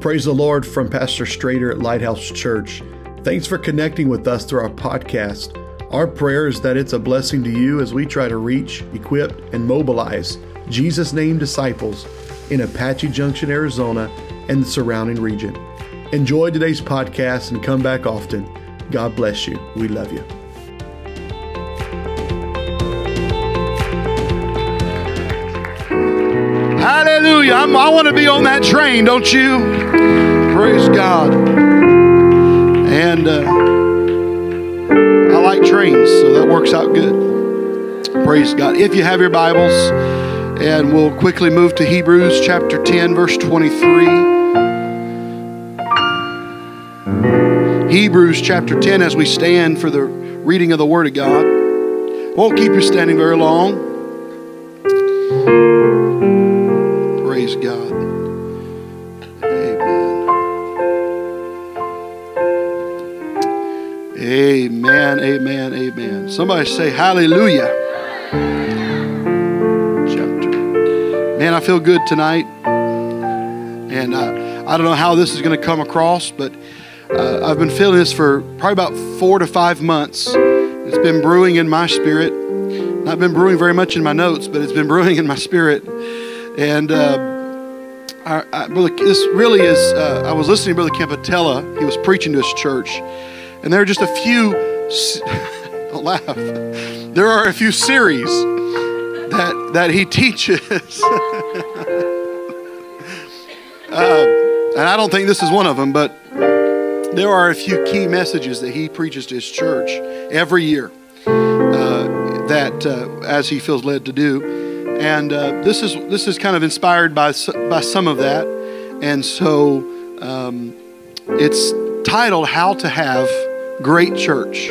Praise the Lord from Pastor Strader at Lighthouse Church. Thanks for connecting with us through our podcast. Our prayer is that it's a blessing to you as we try to reach, equip, and mobilize Jesus' name disciples in Apache Junction, Arizona, and the surrounding region. Enjoy today's podcast and come back often. God bless you. We love you. Hallelujah. I'm, i want to be on that train, don't you? Praise God. And uh, I like trains, so that works out good. Praise God. If you have your Bibles, and we'll quickly move to Hebrews chapter 10, verse 23. Hebrews chapter 10 as we stand for the reading of the Word of God. Won't keep you standing very long. God. Amen. Amen, amen, amen. Somebody say hallelujah. Chapter. Man, I feel good tonight. And uh, I don't know how this is going to come across, but uh, I've been feeling this for probably about four to five months. It's been brewing in my spirit. Not been brewing very much in my notes, but it's been brewing in my spirit. And uh, Brother, this really is. Uh, I was listening to Brother Campatella. He was preaching to his church, and there are just a few. don't laugh. There are a few series that that he teaches. Uh, and I don't think this is one of them, but there are a few key messages that he preaches to his church every year uh, that uh, as he feels led to do and uh, this is this is kind of inspired by by some of that. And so um, it's titled how to have great church.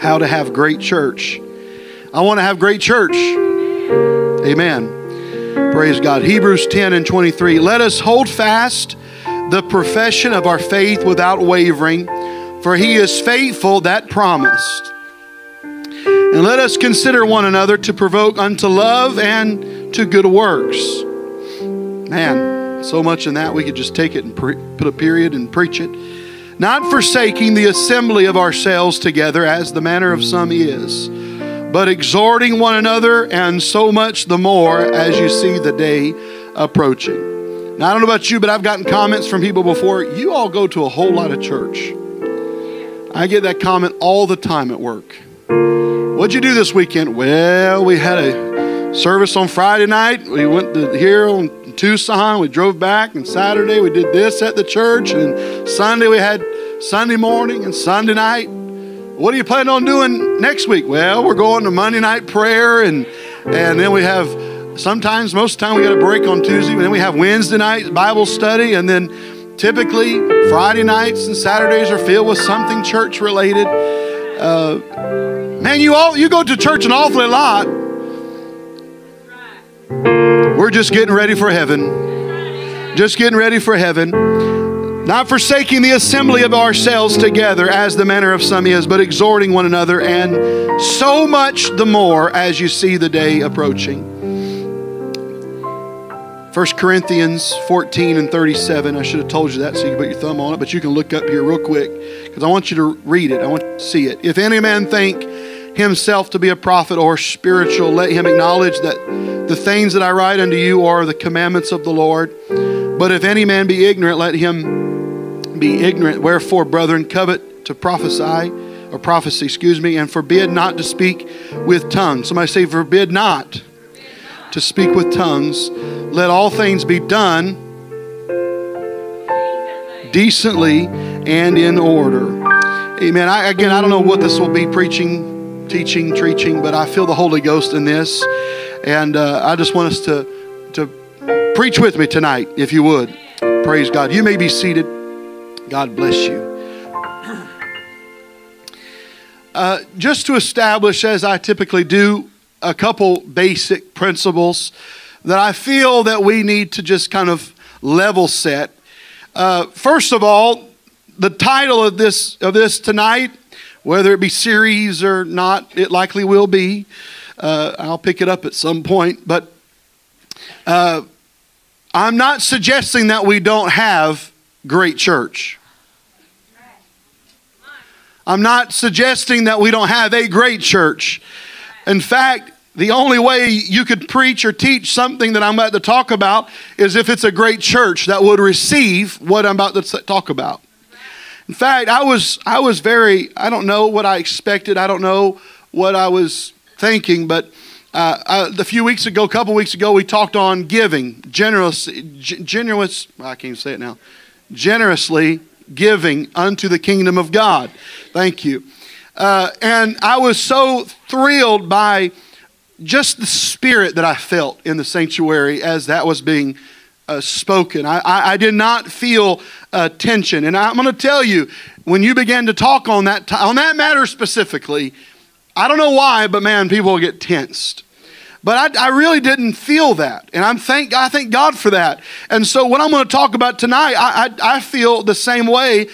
How to have great church. I want to have great church. Amen. Praise god. Hebrews 10 and 23 let us hold fast the profession of our faith without wavering, for he is faithful that promised. And let us consider one another to provoke unto love and to good works. Man, so much in that we could just take it and pre- put a period and preach it. Not forsaking the assembly of ourselves together, as the manner of some is, but exhorting one another, and so much the more as you see the day approaching. Now, I don't know about you, but I've gotten comments from people before. You all go to a whole lot of church. I get that comment all the time at work. What'd you do this weekend? Well, we had a service on Friday night. We went to here on Tucson. We drove back, and Saturday we did this at the church, and Sunday we had Sunday morning and Sunday night. What are you planning on doing next week? Well, we're going to Monday night prayer, and and then we have Sometimes, most of the time, we got a break on Tuesday, and then we have Wednesday night Bible study, and then typically Friday nights and Saturdays are filled with something church related. Uh, man, you all you go to church an awfully lot. We're just getting ready for heaven. Just getting ready for heaven. Not forsaking the assembly of ourselves together as the manner of some is, but exhorting one another, and so much the more as you see the day approaching. 1 Corinthians 14 and 37. I should have told you that so you can put your thumb on it, but you can look up here real quick because I want you to read it. I want you to see it. If any man think himself to be a prophet or spiritual, let him acknowledge that the things that I write unto you are the commandments of the Lord. But if any man be ignorant, let him be ignorant. Wherefore, brethren, covet to prophesy, or prophecy, excuse me, and forbid not to speak with tongues. Somebody say, forbid not to speak with tongues. Let all things be done decently and in order. Amen. I, again, I don't know what this will be preaching, teaching, preaching, but I feel the Holy Ghost in this. And uh, I just want us to, to preach with me tonight, if you would. Praise God. You may be seated. God bless you. Uh, just to establish, as I typically do, a couple basic principles that I feel that we need to just kind of level set. Uh, first of all, the title of this of this tonight, whether it be series or not, it likely will be. Uh, I'll pick it up at some point, but uh, I'm not suggesting that we don't have great church. I'm not suggesting that we don't have a great church. In fact, the only way you could preach or teach something that I'm about to talk about is if it's a great church that would receive what I'm about to talk about. In fact, I was I was very I don't know what I expected. I don't know what I was thinking, but uh, uh, a few weeks ago, a couple weeks ago, we talked on giving, generous, generous. I can't say it now. Generously giving unto the kingdom of God. Thank you. Uh, and I was so thrilled by just the spirit that I felt in the sanctuary as that was being uh, spoken. I, I, I, did not feel uh, tension. And I'm going to tell you, when you began to talk on that, t- on that matter specifically, I don't know why, but man, people get tensed. But I, I, really didn't feel that. And I'm thank, I thank God for that. And so, what I'm going to talk about tonight, I, I, I feel the same way,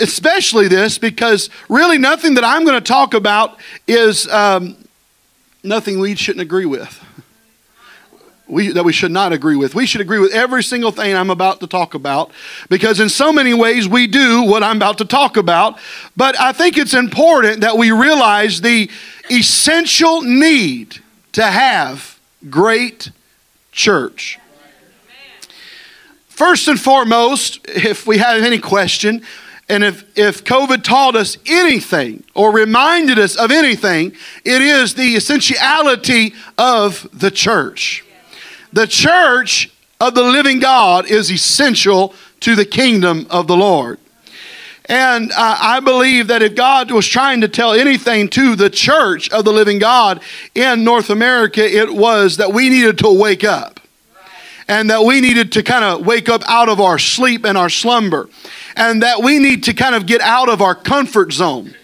especially this, because really nothing that I'm going to talk about is um, nothing we shouldn't agree with. We, that we should not agree with. We should agree with every single thing I'm about to talk about because, in so many ways, we do what I'm about to talk about. But I think it's important that we realize the essential need to have great church. First and foremost, if we have any question, and if, if COVID taught us anything or reminded us of anything, it is the essentiality of the church. The church of the living God is essential to the kingdom of the Lord. And uh, I believe that if God was trying to tell anything to the church of the living God in North America, it was that we needed to wake up. And that we needed to kind of wake up out of our sleep and our slumber. And that we need to kind of get out of our comfort zone.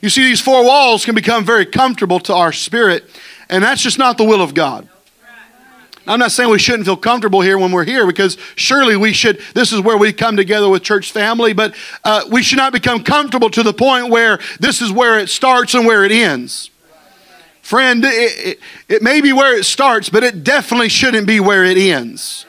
You see, these four walls can become very comfortable to our spirit, and that's just not the will of God. I'm not saying we shouldn't feel comfortable here when we're here because surely we should. This is where we come together with church family, but uh, we should not become comfortable to the point where this is where it starts and where it ends. Friend, it, it, it may be where it starts, but it definitely shouldn't be where it ends.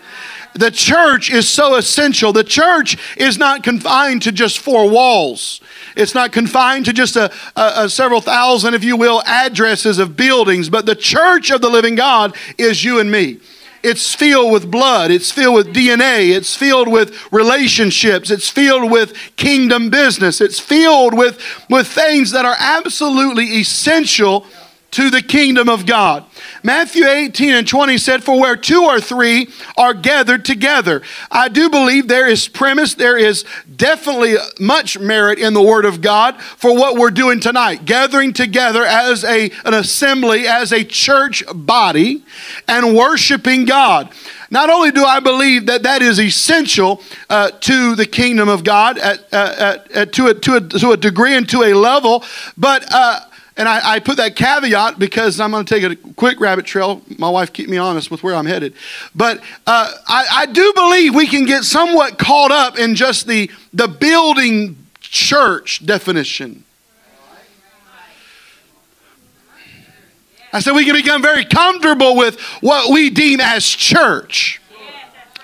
The church is so essential. The church is not confined to just four walls. It's not confined to just a, a, a, several thousand, if you will, addresses of buildings, but the church of the living God is you and me. It's filled with blood. It's filled with DNA. It's filled with relationships. It's filled with kingdom business. It's filled with, with things that are absolutely essential to the kingdom of God. Matthew 18 and 20 said, For where two or three are gathered together. I do believe there is premise, there is definitely much merit in the Word of God for what we're doing tonight. Gathering together as a, an assembly, as a church body, and worshiping God. Not only do I believe that that is essential uh, to the kingdom of God at, uh, at, at, to, a, to, a, to a degree and to a level, but uh, and I, I, put that caveat because I'm going to take a quick rabbit trail. My wife keep me honest with where I'm headed. But uh, I, I do believe we can get somewhat caught up in just the, the building church definition. I said we can become very comfortable with what we deem as church.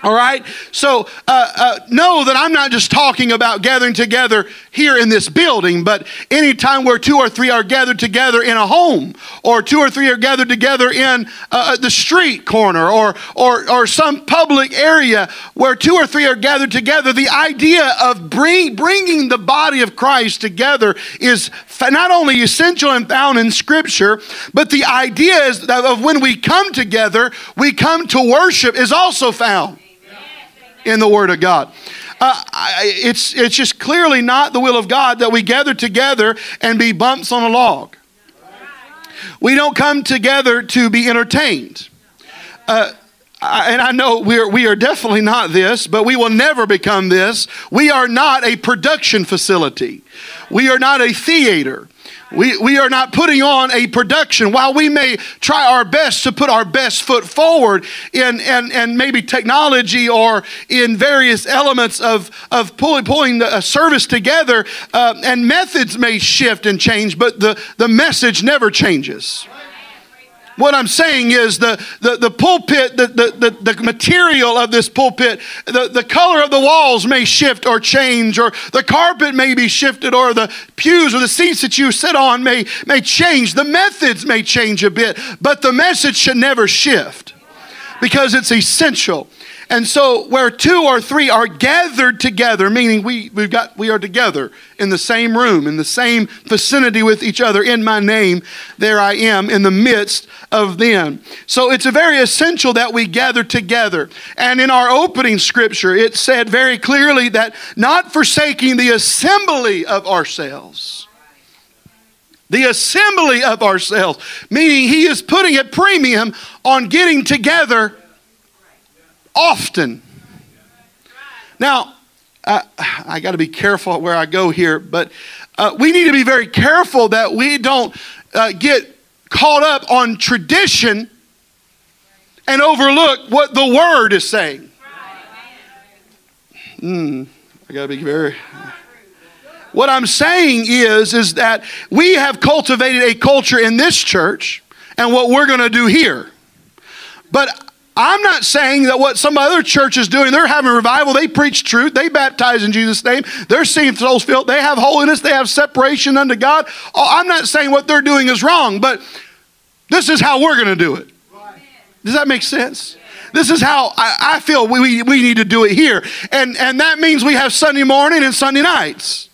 All right? So uh, uh, know that I'm not just talking about gathering together here in this building, but anytime where two or three are gathered together in a home, or two or three are gathered together in uh, uh, the street corner, or, or, or some public area where two or three are gathered together, the idea of bring, bringing the body of Christ together is not only essential and found in Scripture, but the idea of when we come together, we come to worship is also found in the Word of God. Uh, it's, it's just clearly not the will of God that we gather together and be bumps on a log. We don't come together to be entertained. Uh, and I know we are, we are definitely not this, but we will never become this. We are not a production facility. We are not a theater. We, we are not putting on a production. While we may try our best to put our best foot forward in, in, in maybe technology or in various elements of, of pulling, pulling the service together, uh, and methods may shift and change, but the, the message never changes. What I'm saying is the, the, the pulpit, the, the, the, the material of this pulpit, the, the color of the walls may shift or change, or the carpet may be shifted, or the pews or the seats that you sit on may, may change. The methods may change a bit, but the message should never shift because it's essential. And so where two or three are gathered together, meaning we, we've got we are together in the same room, in the same vicinity with each other, in my name, there I am in the midst of them. So it's very essential that we gather together. And in our opening scripture, it said very clearly that not forsaking the assembly of ourselves the assembly of ourselves, meaning he is putting a premium on getting together often. Now, uh, I got to be careful where I go here, but uh, we need to be very careful that we don't uh, get caught up on tradition and overlook what the Word is saying. Mm, I got to be very. What I'm saying is, is that we have cultivated a culture in this church and what we're going to do here. But I'm not saying that what some other church is doing, they're having revival, they preach truth, they baptize in Jesus' name, they're seeing souls filled, they have holiness, they have separation unto God. Oh, I'm not saying what they're doing is wrong, but this is how we're going to do it. Does that make sense? This is how I, I feel we, we need to do it here. And, and that means we have Sunday morning and Sunday nights.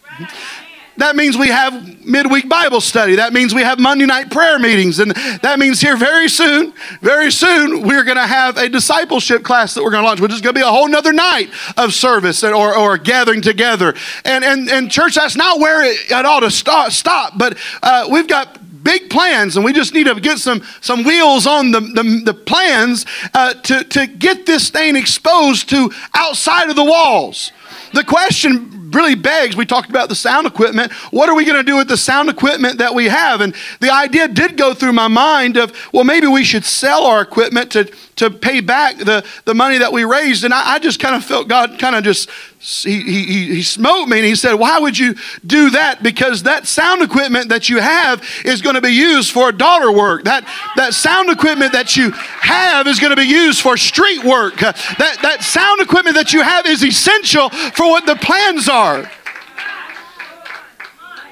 That means we have midweek Bible study. That means we have Monday night prayer meetings. And that means here very soon, very soon, we're going to have a discipleship class that we're going to launch, which is going to be a whole nother night of service or, or gathering together. And, and, and church, that's not where it, it ought to stop, stop but uh, we've got big plans, and we just need to get some, some wheels on the, the, the plans uh, to, to get this thing exposed to outside of the walls. The question really begs, we talked about the sound equipment. What are we going to do with the sound equipment that we have? And the idea did go through my mind of, well, maybe we should sell our equipment to, to pay back the, the money that we raised. And I, I just kind of felt God kind of just, he, he, he smote me and he said, why would you do that? Because that sound equipment that you have is going to be used for daughter work. That, that sound equipment that you have is going to be used for street work. That, that sound equipment that you have is essential for what the plans are.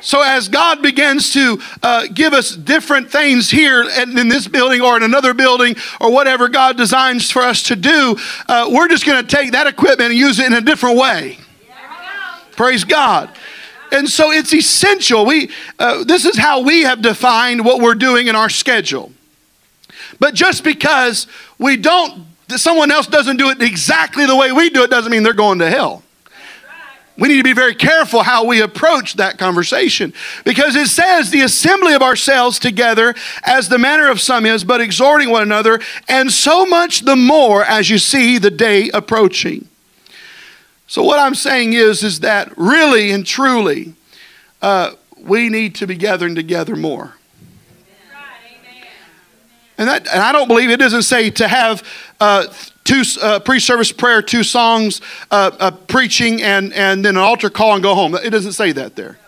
So, as God begins to uh, give us different things here in this building or in another building or whatever God designs for us to do, uh, we're just going to take that equipment and use it in a different way. Praise God. And so it's essential. We, uh, this is how we have defined what we're doing in our schedule. But just because we don't, someone else doesn't do it exactly the way we do it, doesn't mean they're going to hell. We need to be very careful how we approach that conversation because it says the assembly of ourselves together as the manner of some is, but exhorting one another, and so much the more as you see the day approaching. So, what I'm saying is, is that really and truly, uh, we need to be gathering together more. And, that, and I don't believe it doesn't say to have uh, two uh, pre-service prayer, two songs, uh, uh, preaching, and and then an altar call and go home. It doesn't say that there.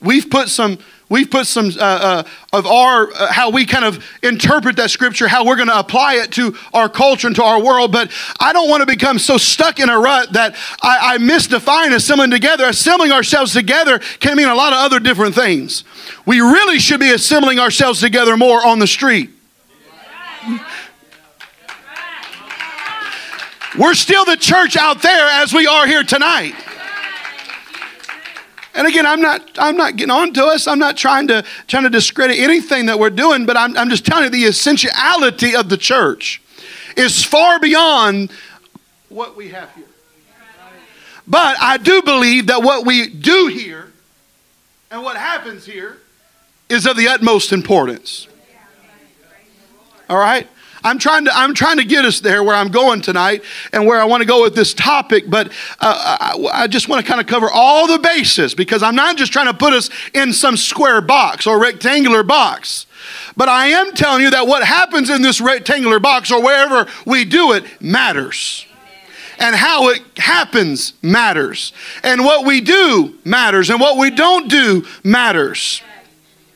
We've put some. We've put some uh, uh, of our how we kind of interpret that scripture, how we're going to apply it to our culture and to our world. But I don't want to become so stuck in a rut that I, I misdefine assembling together. Assembling ourselves together can mean a lot of other different things. We really should be assembling ourselves together more on the street. We're still the church out there as we are here tonight. And again, I'm not, I'm not getting on to us. I'm not trying to, trying to discredit anything that we're doing, but I'm, I'm just telling you the essentiality of the church is far beyond what we have here. But I do believe that what we do here and what happens here is of the utmost importance. All right? I'm trying to I'm trying to get us there where I'm going tonight and where I want to go with this topic, but uh, I, I, just want to kind of cover all the bases because I'm not just trying to put us in some square box or rectangular box. But I am telling you that what happens in this rectangular box or wherever we do it matters. And how it happens matters. And what we do matters. And what we don't do matters.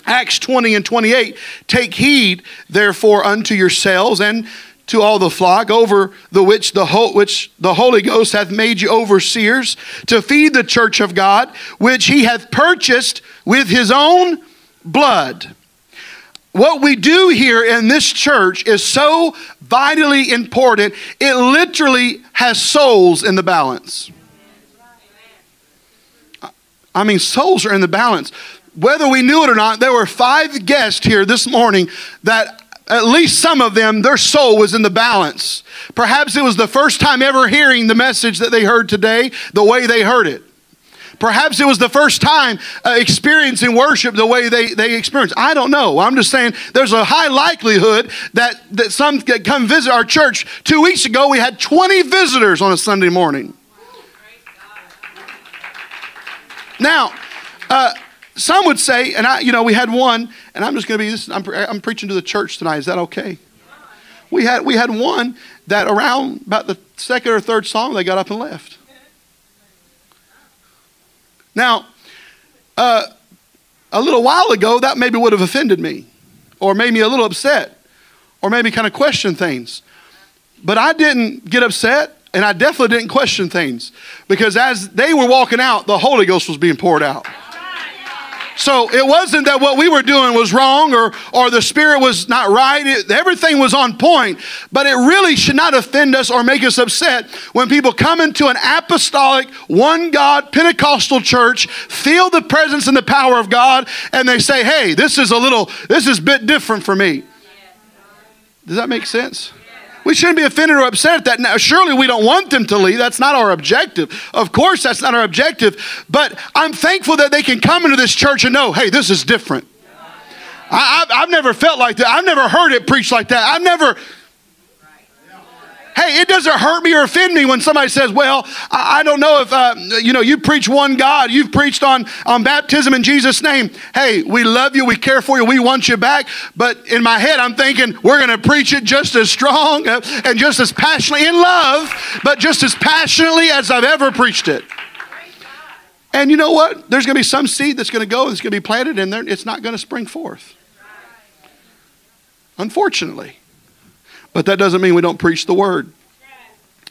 Acts 20 and 28 Take heed, therefore, unto yourselves and to all the flock over the which the, which the Holy Ghost hath made you overseers to feed the church of God, which he hath purchased with his own blood. What we do here in this church is so vitally important, it literally has souls in the balance. I mean, souls are in the balance. Whether we knew it or not, there were five guests here this morning that at least some of them, their soul was in the balance. Perhaps it was the first time ever hearing the message that they heard today the way they heard it. Perhaps it was the first time uh, experiencing worship the way they, they experienced. I don't know. I'm just saying there's a high likelihood that, that some come visit our church. Two weeks ago, we had 20 visitors on a Sunday morning. Now, uh, some would say, and I, you know, we had one, and I'm just going to be this. I'm, I'm preaching to the church tonight. Is that okay? We had we had one that around about the second or third song they got up and left. Now, uh, a little while ago, that maybe would have offended me, or made me a little upset, or maybe kind of question things. But I didn't get upset, and I definitely didn't question things because as they were walking out, the Holy Ghost was being poured out. So it wasn't that what we were doing was wrong or, or the spirit was not right. It, everything was on point. But it really should not offend us or make us upset when people come into an apostolic, one God, Pentecostal church, feel the presence and the power of God, and they say, hey, this is a little, this is a bit different for me. Does that make sense? We shouldn't be offended or upset at that. Now, surely we don't want them to leave. That's not our objective. Of course, that's not our objective. But I'm thankful that they can come into this church and know, hey, this is different. I, have never felt like that. I've never heard it preached like that. I've never Hey, it doesn't hurt me or offend me when somebody says, Well, I, I don't know if, uh, you know, you preach one God, you've preached on, on baptism in Jesus' name. Hey, we love you, we care for you, we want you back. But in my head, I'm thinking, we're going to preach it just as strong and just as passionately in love, but just as passionately as I've ever preached it. And you know what? There's going to be some seed that's going to go, that's going to be planted in there, it's not going to spring forth. Unfortunately. But that doesn't mean we don't preach the word.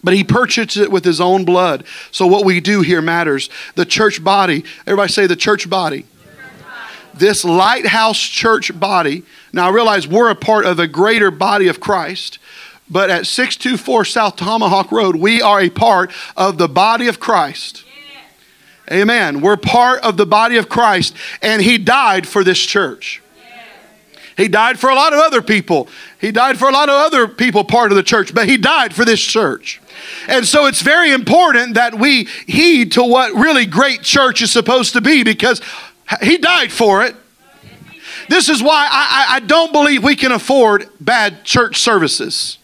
But he purchased it with his own blood. So what we do here matters. The church body, everybody say the church body. This lighthouse church body. Now I realize we're a part of a greater body of Christ. But at 624 South Tomahawk Road, we are a part of the body of Christ. Amen. We're part of the body of Christ, and He died for this church. He died for a lot of other people. He died for a lot of other people part of the church, but he died for this church. And so it's very important that we heed to what really great church is supposed to be because he died for it. This is why I, I, don't believe we can afford bad church services.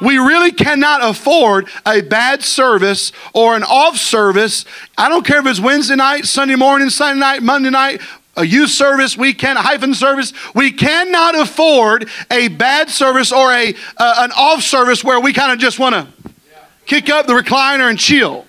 We really cannot afford a bad service or an off service. I don't care if it's Wednesday night, Sunday morning, Sunday night, Monday night, a youth service, we can hyphen service. We cannot afford a bad service or a uh, an off service where we kind of just want to kick up the recliner and chill.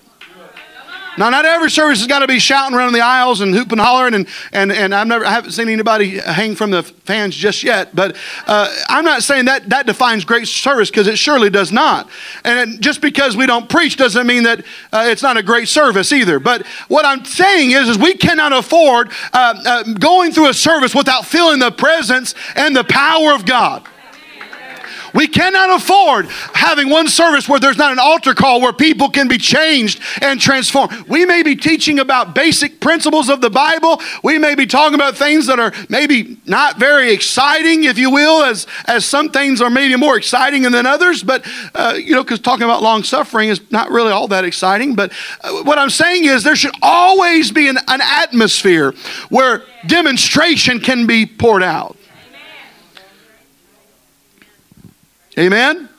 Now, not every service has got to be shouting around the aisles and hooping and hollering, and, and, and I've never, I haven't seen anybody hang from the fans just yet. But uh, I'm not saying that that defines great service because it surely does not. And just because we don't preach doesn't mean that uh, it's not a great service either. But what I'm saying is, is we cannot afford uh, uh going through a service without feeling the presence and the power of God. We cannot afford having one service where there's not an altar call where people can be changed and transformed. We may be teaching about basic principles of the Bible. We may be talking about things that are maybe not very exciting, if you will, as, as some things are maybe more exciting than others. But, uh, you know, because talking about long suffering is not really all that exciting. But uh, what I'm saying is there should always be an, an atmosphere where demonstration can be poured out. Amen? Amen?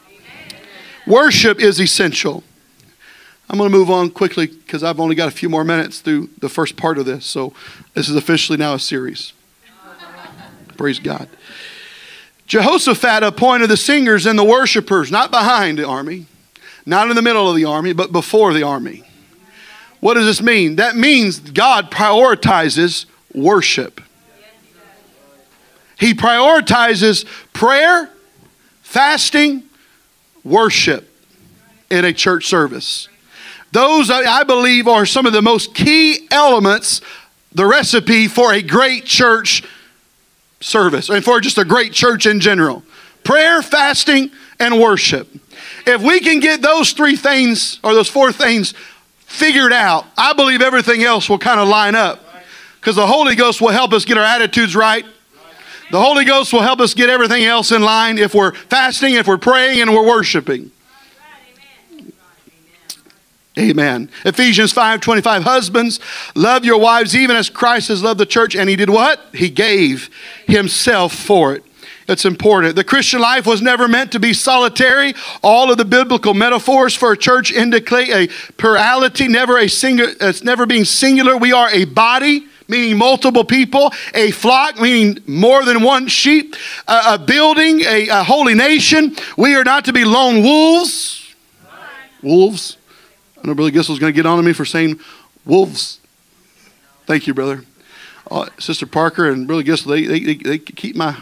Worship is essential. I'm going to move on quickly because I've only got a few more minutes through the first part of this. So this is officially now a series. Praise God. Jehoshaphat appointed the singers and the worshipers, not behind the army, not in the middle of the army, but before the army. What does this mean? That means God prioritizes worship. he prioritizes prayer, fasting, worship in a church service. Those, I believe, are some of the most key elements, the recipe for a great church service and for just a great church in general prayer, fasting, and worship. If we can get those three things or those four things figured out, I believe everything else will kind of line up because the Holy Ghost will help us get our attitudes right. The Holy Ghost will help us get everything else in line if we're fasting, if we're praying, and we're worshiping. Amen. Ephesians 5:25 Husbands, love your wives even as Christ has loved the church and he did what? He gave himself for it. It's important. The Christian life was never meant to be solitary. All of the biblical metaphors for a church indicate a plurality, never a single it's never being singular. We are a body meaning multiple people, a flock, meaning more than one sheep, a, a building, a, a, holy nation. We are not to be lone wolves. Wolves. I know Brother Gissel's going to get on to me for saying wolves. Thank you, brother. Uh, Sister Parker and Brother Gissel, they, they, they keep my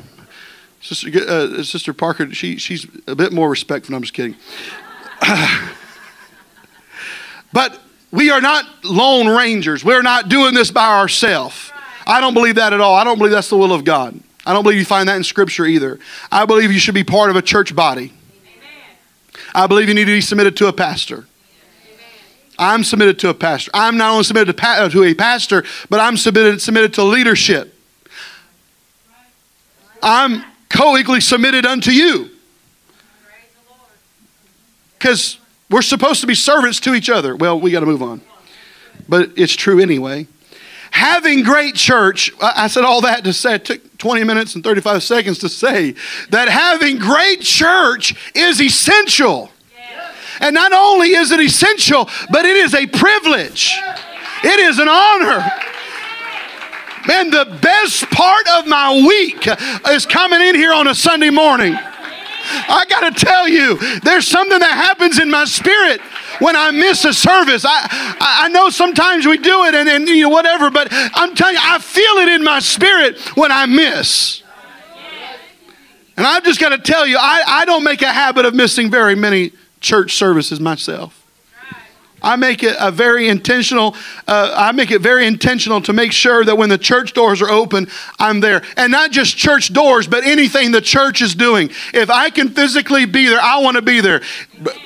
sister, uh, Sister Parker. She, she's a bit more respectful. I'm just kidding. but we are not lone rangers. We're not doing this by ourselves. I don't believe that at all. I don't believe that's the will of God. I don't believe you find that in Scripture either. I believe you should be part of a church body. I believe you need to be submitted to a pastor. I'm submitted to a pastor. I'm not only submitted to, pa- uh, to a pastor, but I'm submitted, submitted to leadership. I'm co equally submitted unto you. Because we're supposed to be servants to each other. Well, we got to move on. But it's true anyway. Having great church, I said all that to say, it took 20 minutes and 35 seconds to say that having great church is essential. And not only is it essential, but it is a privilege. It is an honor. Man, the best part of my week is coming in here on a Sunday morning. I got to tell you, there's something that happens in my spirit when I miss a service. I, I know sometimes we do it and, and you know, whatever, but I'm telling you, I feel it in my spirit when I miss. And I've just got to tell you, I, I don't make a habit of missing very many church services myself. I make it a very intentional. Uh, I make it very intentional to make sure that when the church doors are open, I'm there, and not just church doors, but anything the church is doing. If I can physically be there, I want to be there.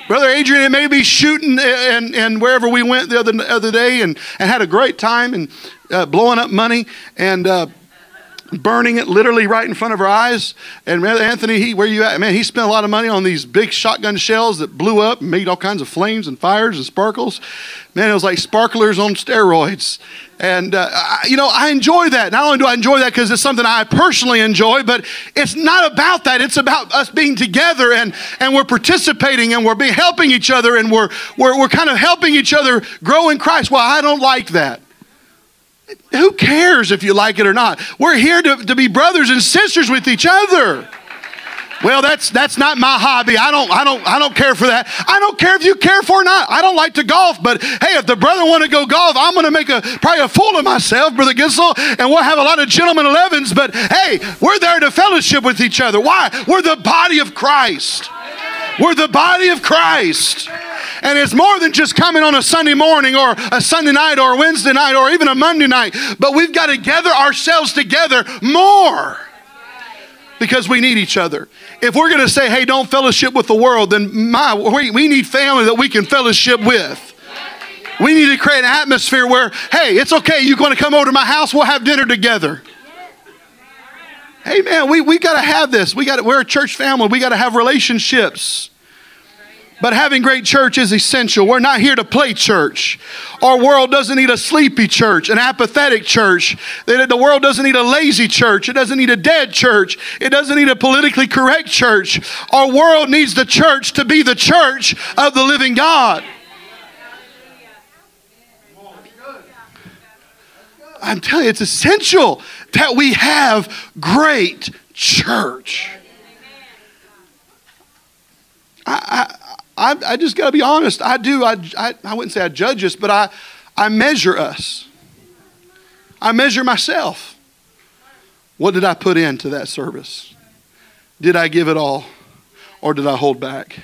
Brother Adrian, it may be shooting and, and wherever we went the other other day, and, and had a great time and uh, blowing up money and. Uh, burning it literally right in front of our eyes. And Anthony, he, where you at? Man, he spent a lot of money on these big shotgun shells that blew up and made all kinds of flames and fires and sparkles. Man, it was like sparklers on steroids. And, uh, I, you know, I enjoy that. Not only do I enjoy that because it's something I personally enjoy, but it's not about that. It's about us being together and, and we're participating and we're be helping each other and we're, we're, we're kind of helping each other grow in Christ. Well, I don't like that. Who cares if you like it or not? We're here to, to be brothers and sisters with each other. Well, that's that's not my hobby. I don't I don't I don't care for that. I don't care if you care for or not. I don't like to golf, but hey, if the brother want to go golf, I'm going to make a probably a fool of myself, brother Gissel, and we'll have a lot of gentlemen 11s. But hey, we're there to fellowship with each other. Why? We're the body of Christ. We're the body of Christ. And it's more than just coming on a Sunday morning or a Sunday night or a Wednesday night or even a Monday night, but we've got to gather ourselves together more because we need each other. If we're going to say, hey, don't fellowship with the world, then my, we, we need family that we can fellowship with. We need to create an atmosphere where, hey, it's okay, you're going to come over to my house, we'll have dinner together. Hey man, we, we got to have this. We got we're a church family. We got to have relationships. But having great church is essential. We're not here to play church. Our world doesn't need a sleepy church, an apathetic church. The world doesn't need a lazy church. It doesn't need a dead church. It doesn't need a politically correct church. Our world needs the church to be the church of the living God. I'm telling you, it's essential that we have great church. I, I, I just got to be honest. I do. I, I, I wouldn't say I judge us, but I, I measure us. I measure myself. What did I put into that service? Did I give it all or did I hold back?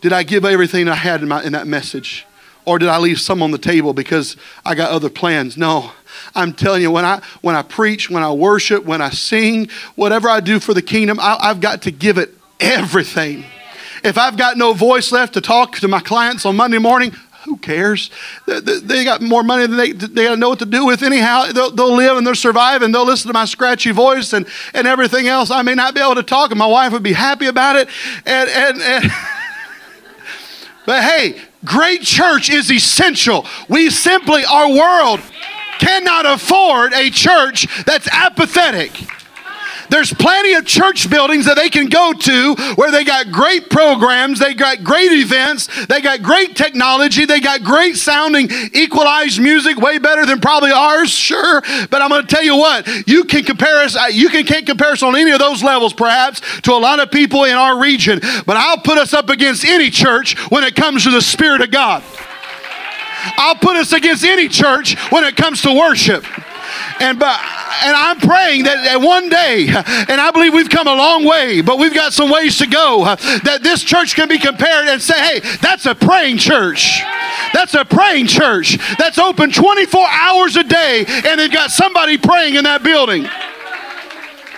Did I give everything I had in, my, in that message? Or did I leave some on the table because I got other plans? No. I'm telling you, when I, when I preach, when I worship, when I sing, whatever I do for the kingdom, I, I've got to give it everything. If I've got no voice left to talk to my clients on Monday morning, who cares? They, got more money than they, they got to know what to do with anyhow. They'll, they'll, live and they'll survive and they'll listen to my scratchy voice and, and everything else. I may not be able to talk and my wife would be happy about it. And, and, and but hey, great church is essential. We simply, our world cannot afford a church that's apathetic. There's plenty of church buildings that they can go to where they got great programs, they got great events, they got great technology, they got great sounding equalized music, way better than probably ours, sure. But I'm going to tell you what, you can compare us, uh, you can, can't compare us on any of those levels perhaps to a lot of people in our region, but I'll put us up against any church when it comes to the Spirit of God. I'll put us against any church when it comes to worship. And but and I'm praying that, that one day, and I believe we've come a long way, but we've got some ways to go. That this church can be compared and say, hey, that's a praying church. That's a praying church that's open 24 hours a day, and they've got somebody praying in that building.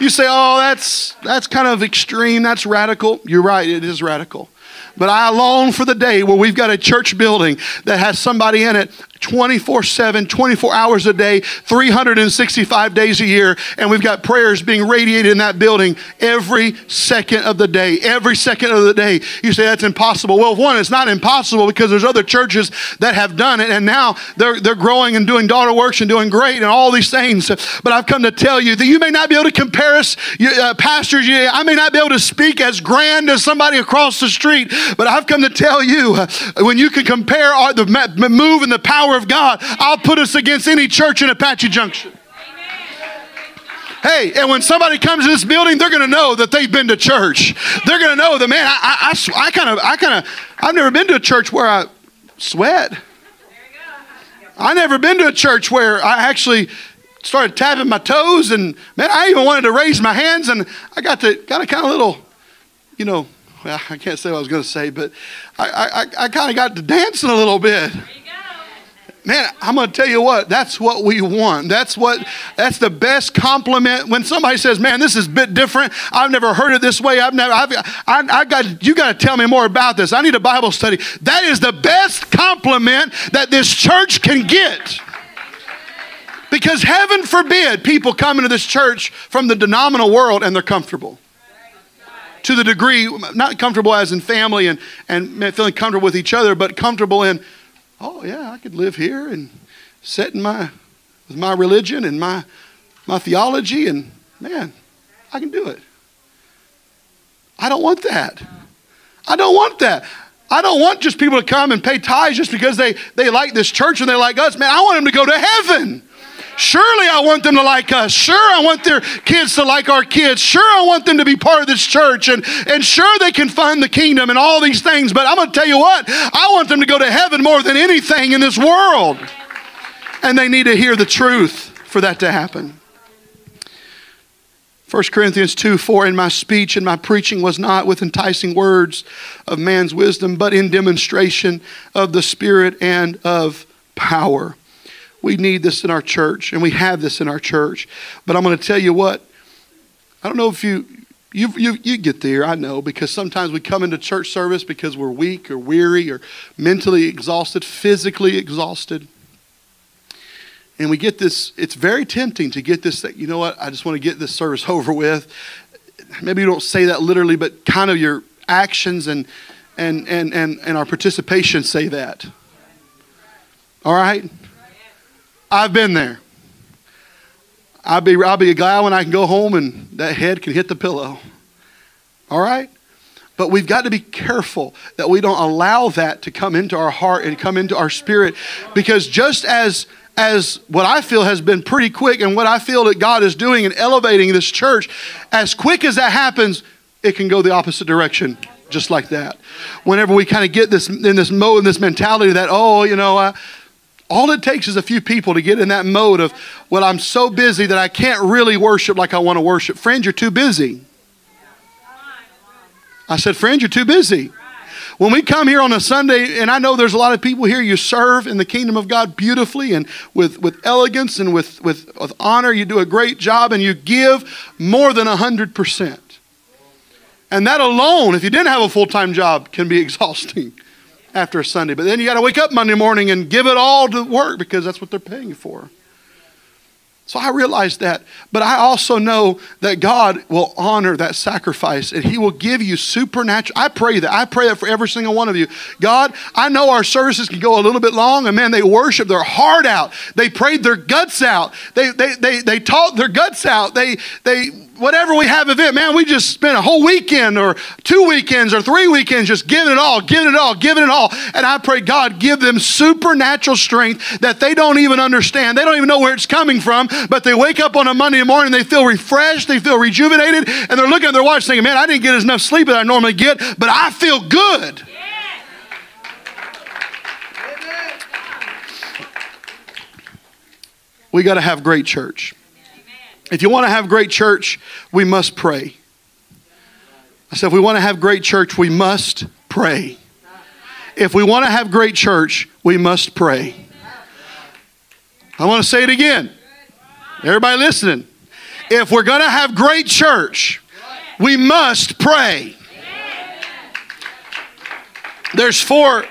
You say, oh, that's that's kind of extreme. That's radical. You're right. It is radical. But I long for the day where we've got a church building that has somebody in it 24 7, 24 hours a day, 365 days a year. And we've got prayers being radiated in that building every second of the day. Every second of the day. You say that's impossible. Well, one, it's not impossible because there's other churches that have done it. And now they're, they're growing and doing daughter works and doing great and all these things. But I've come to tell you that you may not be able to compare us, uh, pastors. I may not be able to speak as grand as somebody across the street. But I've come to tell you uh, when you can compare the move and the power power of God, I'll put us against any church in Apache Junction. Hey, and when somebody comes to this building, they're going to know that they've been to church. They're going to know that, man, I, kind of, I kind of, I've never been to a church where I sweat. I never been to a church where I actually started tapping my toes, and man, I even wanted to raise my hands, and I got to got a kind of little, you know, well, I can't say what I was going to say, but I, I, I kind of got to dancing a little bit. Man, I'm going to tell you what, that's what we want. That's what that's the best compliment when somebody says, "Man, this is a bit different. I've never heard it this way. I've never I've, I, I got you got to tell me more about this. I need a Bible study." That is the best compliment that this church can get. Because heaven forbid people come into this church from the denominational world and they're comfortable to the degree, not comfortable as in family and, and feeling comfortable with each other, but comfortable in oh yeah, I could live here and set in my with my religion and my my theology and man, I can do it. I don't want that. I don't want that. I don't want just people to come and pay tithes just because they, they like this church and they like us. Man, I want them to go to heaven. Surely I want them to like us. Sure, I want their kids to like our kids. Sure, I want them to be part of this church. And, and sure, they can find the kingdom and all these things. But I'm going to tell you what, I want them to go to heaven more than anything in this world. And they need to hear the truth for that to happen. 1 Corinthians 2 4 In my speech and my preaching was not with enticing words of man's wisdom, but in demonstration of the Spirit and of power we need this in our church, and we have this in our church. But I'm going to tell you what, I don't know if you, you, you, you get there, I know, because sometimes we come into church service because we're weak or weary or mentally exhausted, physically exhausted. And we get this, it's very tempting to get this, you know what, I just want to get this service over with. Maybe you don't say that literally, but kind of your actions and, and, and, and, and our participation say that. All right? I've been there. I'll be, I'll be glad when I can go home and that head can hit the pillow. All right? But we've got to be careful that we don't allow that to come into our heart and come into our spirit. Because just as as what I feel has been pretty quick and what I feel that God is doing and elevating this church, as quick as that happens, it can go the opposite direction just like that. Whenever we kind of get this in this mode, in this mentality that, oh, you know, I, All it takes is a few people to get in that mode of, well, I'm so busy that I can't really worship like I want to worship. Friend, you're too busy. I said, friend, you're too busy. When we come here on a Sunday, and I know there's a lot of people here, you serve in the kingdom of God beautifully and with, with elegance and with, with, with honor. You do a great job and you give more than 100%. And that alone, if you didn't have a full time job, can be exhausting after a Sunday. But then you got to wake up Monday morning and give it all to work because that's what they're paying you for. So I realize that. But I also know that God will honor that sacrifice and He will give you supernatural. I pray that. I pray that for every single one of you. God, I know our services can go a little bit long, and man, they worship their heart out. They prayed their guts out. They, they, they, they taught their guts out. They, they whatever we have of it, man, we just spent a whole weekend or two weekends or three weekends just giving it all, giving it all, giving it all. And I pray, God, give them supernatural strength that they don't even understand. They don't even know where it's coming from, but they wake up on a Monday morning, they feel refreshed, they feel rejuvenated, and they're looking at their watch thinking, man, I didn't get as enough sleep that I normally get, but I feel good. We got to have great church. If you want to have great church, we must pray. I said, if we want to have great church, we must pray. If we want to have great church, we must pray. I want to say it again. Everybody listening. If we're going to have great church, we must pray. There's four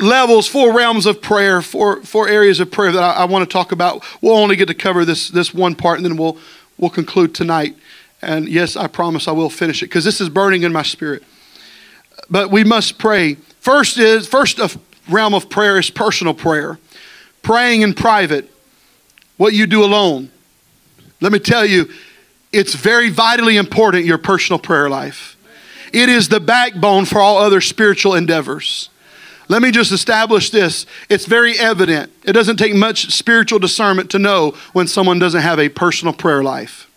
levels, four realms of prayer, four, four areas of prayer that I, I want to talk about. We'll only get to cover this, this one part, and then we'll, we'll conclude tonight. And yes, I promise I will finish it because this is burning in my spirit. But we must pray. First is first realm of prayer is personal prayer, praying in private, what you do alone. Let me tell you, it's very vitally important your personal prayer life. It is the backbone for all other spiritual endeavors. Let me just establish this. It's very evident. It doesn't take much spiritual discernment to know when someone doesn't have a personal prayer life.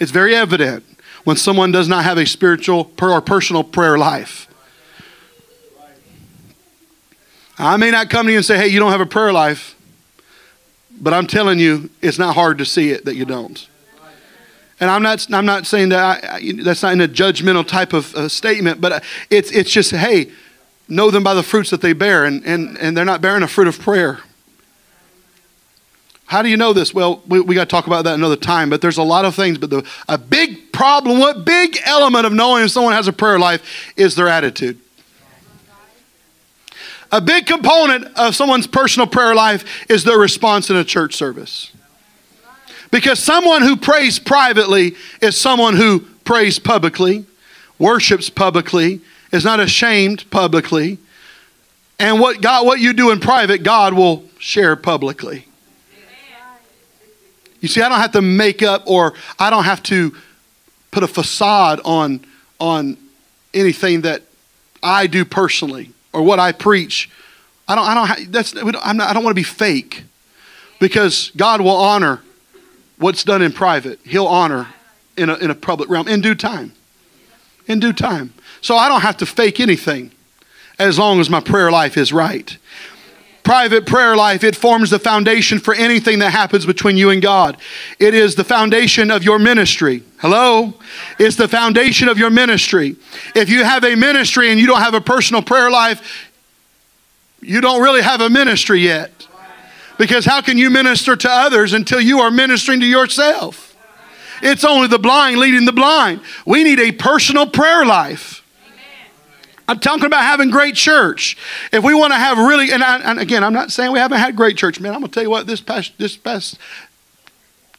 It's very evident when someone does not have a spiritual or personal prayer life. I may not come to you and say, hey, you don't have a prayer life, but I'm telling you, it's not hard to see it that you don't. And I'm not, I'm not saying that I, that's not in a judgmental type of uh, statement, but uh, it's, it's just, hey, know them by the fruits that they bear, and, and, and they're not bearing a fruit of prayer. How do you know this? Well, we, we got to talk about that another time, but there's a lot of things. But the, a big problem, what big element of knowing if someone has a prayer life is their attitude. A big component of someone's personal prayer life is their response in a church service. Because someone who prays privately is someone who prays publicly, worships publicly, is not ashamed publicly. And what God what you do in private, God will share publicly. You see, I don't have to make up or I don't have to put a facade on on anything that I do personally or what I preach. I don't I don't that's I'm not, I don't want to be fake because God will honor what's done in private, he'll honor in a, in a public realm in due time. In due time. So I don't have to fake anything as long as my prayer life is right. Private prayer life, it forms the foundation for anything that happens between you and God. It is the foundation of your ministry. Hello? It's the foundation of your ministry. If you have a ministry and you don't have a personal prayer life, you don't really have a ministry yet. Because how can you minister to others until you are ministering to yourself? It's only the blind leading the blind. We need a personal prayer life. I'm talking about having great church. If we want to have really, and, I, and, again, I'm not saying we haven't had great church, man. I'm gonna tell you what, this past this past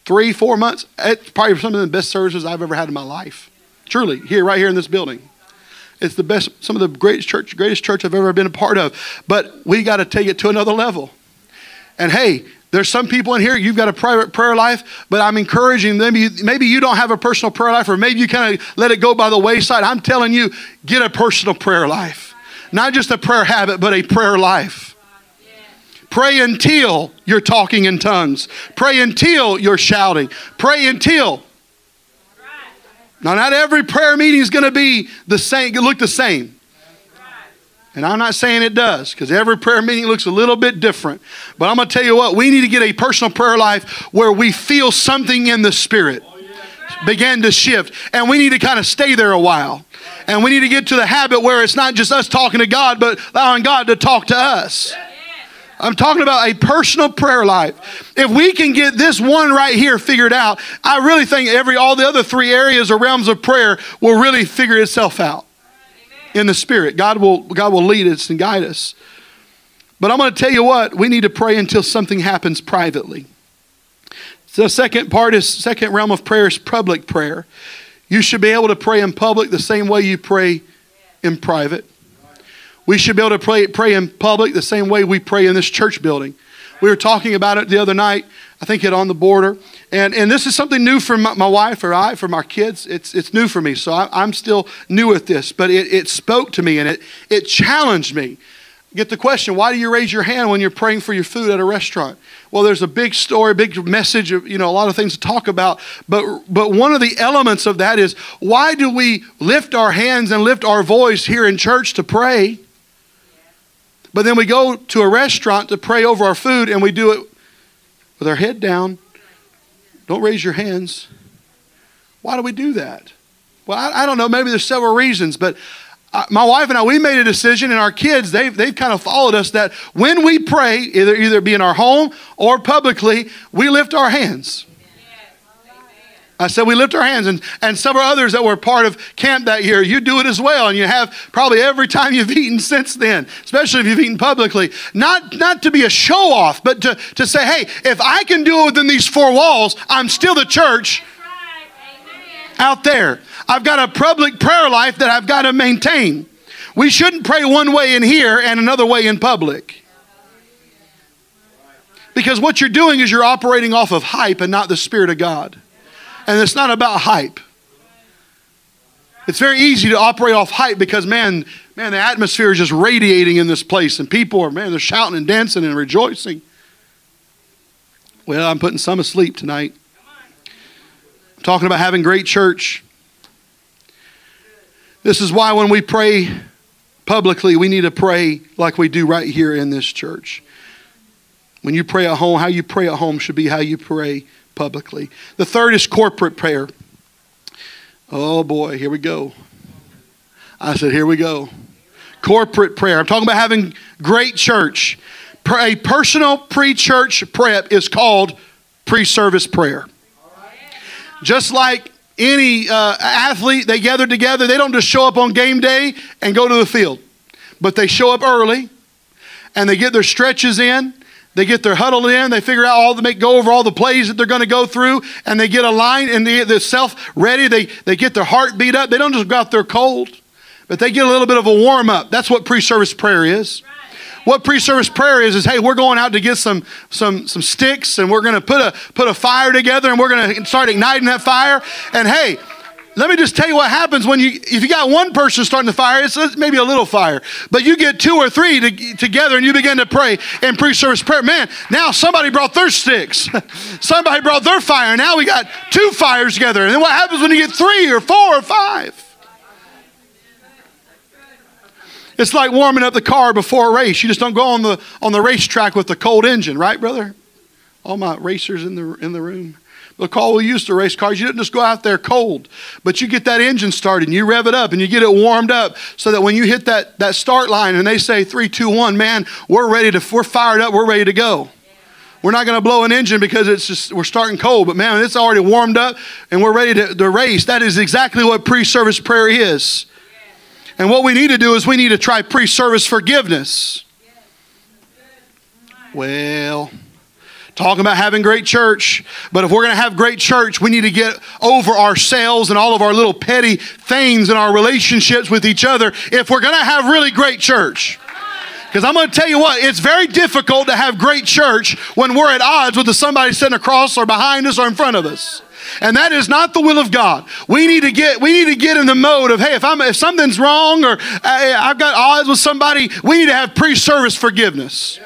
three, four months, it's probably some of the best services I've ever had in my life. Truly, here, right here in this building. It's the best, some of the greatest church, greatest church I've ever been a part of. But we got to take it to another level. And hey, there's some people in here, you've got a private prayer life, but I'm encouraging them. Maybe, you don't have a personal prayer life, or maybe you kind of let it go by the wayside. I'm telling you, get a personal prayer life. Not just a prayer habit, but a prayer life. Pray until you're talking in tongues. Pray until you're shouting. Pray until. Now, not every prayer meeting is going to be the same, look the same. And I'm not saying it does because every prayer meeting looks a little bit different. But I'm going to tell you what, we need to get a personal prayer life where we feel something in the spirit begin to shift. And we need to kind of stay there a while. And we need to get to the habit where it's not just us talking to God, but allowing God to talk to us. I'm talking about a personal prayer life. If we can get this one right here figured out, I really think every all the other three areas or realms of prayer will really figure itself out in the spirit. God will God will lead us and guide us. But I'm going to tell you what, we need to pray until something happens privately. The second part is second realm of prayer is public prayer. You should be able to pray in public the same way you pray in private. We should be able to pray, pray in public the same way we pray in this church building. We were talking about it the other night, I think it on the border. And, and this is something new for my, my wife or I, for my kids. It's, it's new for me, so I, am still new at this. But it, it spoke to me and it, it challenged me get the question why do you raise your hand when you're praying for your food at a restaurant well there's a big story big message of you know a lot of things to talk about but but one of the elements of that is why do we lift our hands and lift our voice here in church to pray but then we go to a restaurant to pray over our food and we do it with our head down don't raise your hands. Why do we do that? Well i, I don't know. Maybe there's several reasons but uh, my wife and I, we made a decision, and our kids, they've, they've kind of followed us that when we pray, either, either be in our home or publicly, we lift our hands. I said we lift our hands, and, and several others that were part of camp that year, you do it as well, and you have probably every time you've eaten since then, especially if you've eaten publicly. Not, not to be a show off, but to, to say, hey, if I can do it within these four walls, I'm still the church out there. I've got a public prayer life that I've got to maintain. We shouldn't pray one way in here and another way in public. Because what you're doing is you're operating off of hype and not the Spirit of God. And it's not about hype. It's very easy to operate off hype because, man, man, the atmosphere is just radiating in this place, and people are, man, they're shouting and dancing and rejoicing. Well, I'm putting some asleep tonight. I'm talking about having great church. This is why when we pray publicly, we need to pray like we do right here in this church. When you pray at home, how you pray at home should be how you pray publicly. The third is corporate prayer. Oh boy, here we go. I said, here we go. Corporate prayer. I'm talking about having great church. A personal pre church prep is called pre service prayer. Just like any uh, athlete, they gather together. They don't just show up on game day and go to the field, but they show up early and they get their stretches in. They get their huddle in. They figure out all the make go over all the plays that they're going to go through, and they get a line and they their self ready. They they get their heart beat up. They don't just go out there cold, but they get a little bit of a warm up. That's what pre-service prayer is. What pre-service prayer is is hey, we're going out to get some some some sticks and we're going to put a put a fire together and we're going to start igniting that fire. And hey, let me just tell you what happens when you if you got one person starting the fire it's maybe a little fire but you get two or three to, together and you begin to pray in pre-service prayer man now somebody brought their sticks somebody brought their fire now we got two fires together and then what happens when you get three or four or five It's like warming up the car before a race. You just don't go on the on the racetrack with the cold engine, right, brother? All my racers in the in the room. The call we used to race cars, you didn't just go out there cold, but you get that engine started and you rev it up and you get it warmed up so that when you hit that, that start line and they say three, two, one, man, we're ready to, we're fired up, we're ready to go. We're not going to blow an engine because it's just, we're starting cold, but man, it's already warmed up and we're ready to, to race. That is exactly what pre service prayer is. And what we need to do is we need to try pre service forgiveness. Well, talking about having great church, but if we're going to have great church, we need to get over ourselves and all of our little petty things and our relationships with each other if we're going to have really great church. Because I'm going to tell you what, it's very difficult to have great church when we're at odds with somebody sitting across or behind us or in front of us. And that is not the will of God. We need to get we need to get in the mode of hey, if I'm if something's wrong or uh, I've got odds with somebody, we need to have pre-service forgiveness.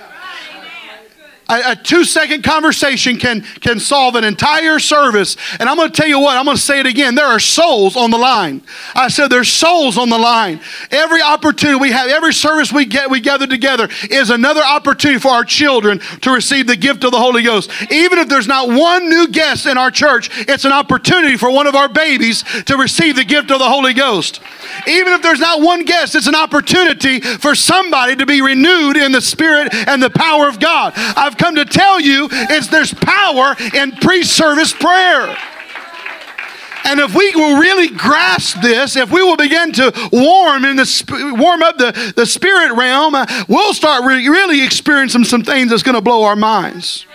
A, a two second conversation can, can solve an entire service. And I'm going to tell you what, I'm going to say it again. There are souls on the line. I said there's souls on the line. Every opportunity we have, every service we get, we gather together is another opportunity for our children to receive the gift of the Holy Ghost. Even if there's not one new guest in our church, it's an opportunity for one of our babies to receive the gift of the Holy Ghost. Even if there's not one guest, it's an opportunity for somebody to be renewed in the spirit and the power of God. I've come to tell you is there's power in pre-service prayer. And if we will really grasp this, if we will begin to warm in the warm up the, the spirit realm, uh, we'll start re- really experiencing some things that's going to blow our minds.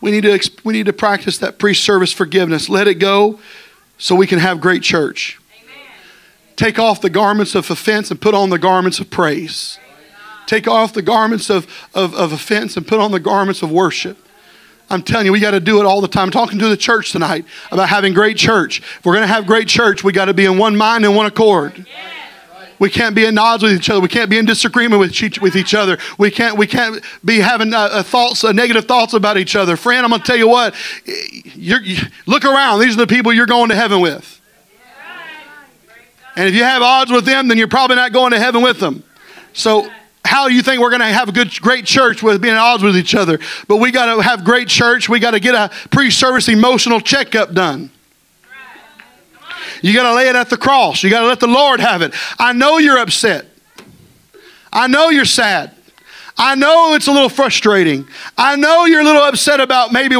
We need to we need to practice that pre-service forgiveness. Let it go so we can have great church. Take off the garments of offense and put on the garments of praise. Take off the garments of, of, of offense and put on the garments of worship. I'm telling you, we got to do it all the time. I'm talking to the church tonight about having great church. If we're going to have great church, we got to be in one mind and one accord. We can't be at odds with each other. We can't be in disagreement with each, with each other. We can't, we can't be having uh, uh thoughts, uh, negative thoughts about each other. Friend, I'm going to tell you what. You, look around. These are the people you're going to heaven with. And if you have odds with them, then you're probably not going to heaven with them. So how do you think we're going to have a good, great church with being at odds with each other? But we got to have great church. We got to get a pre-service emotional checkup done. You got to lay it at the cross. You got to let the Lord have it. I know you're upset. I know you're sad. I know it's a little frustrating. I know you're a little upset about maybe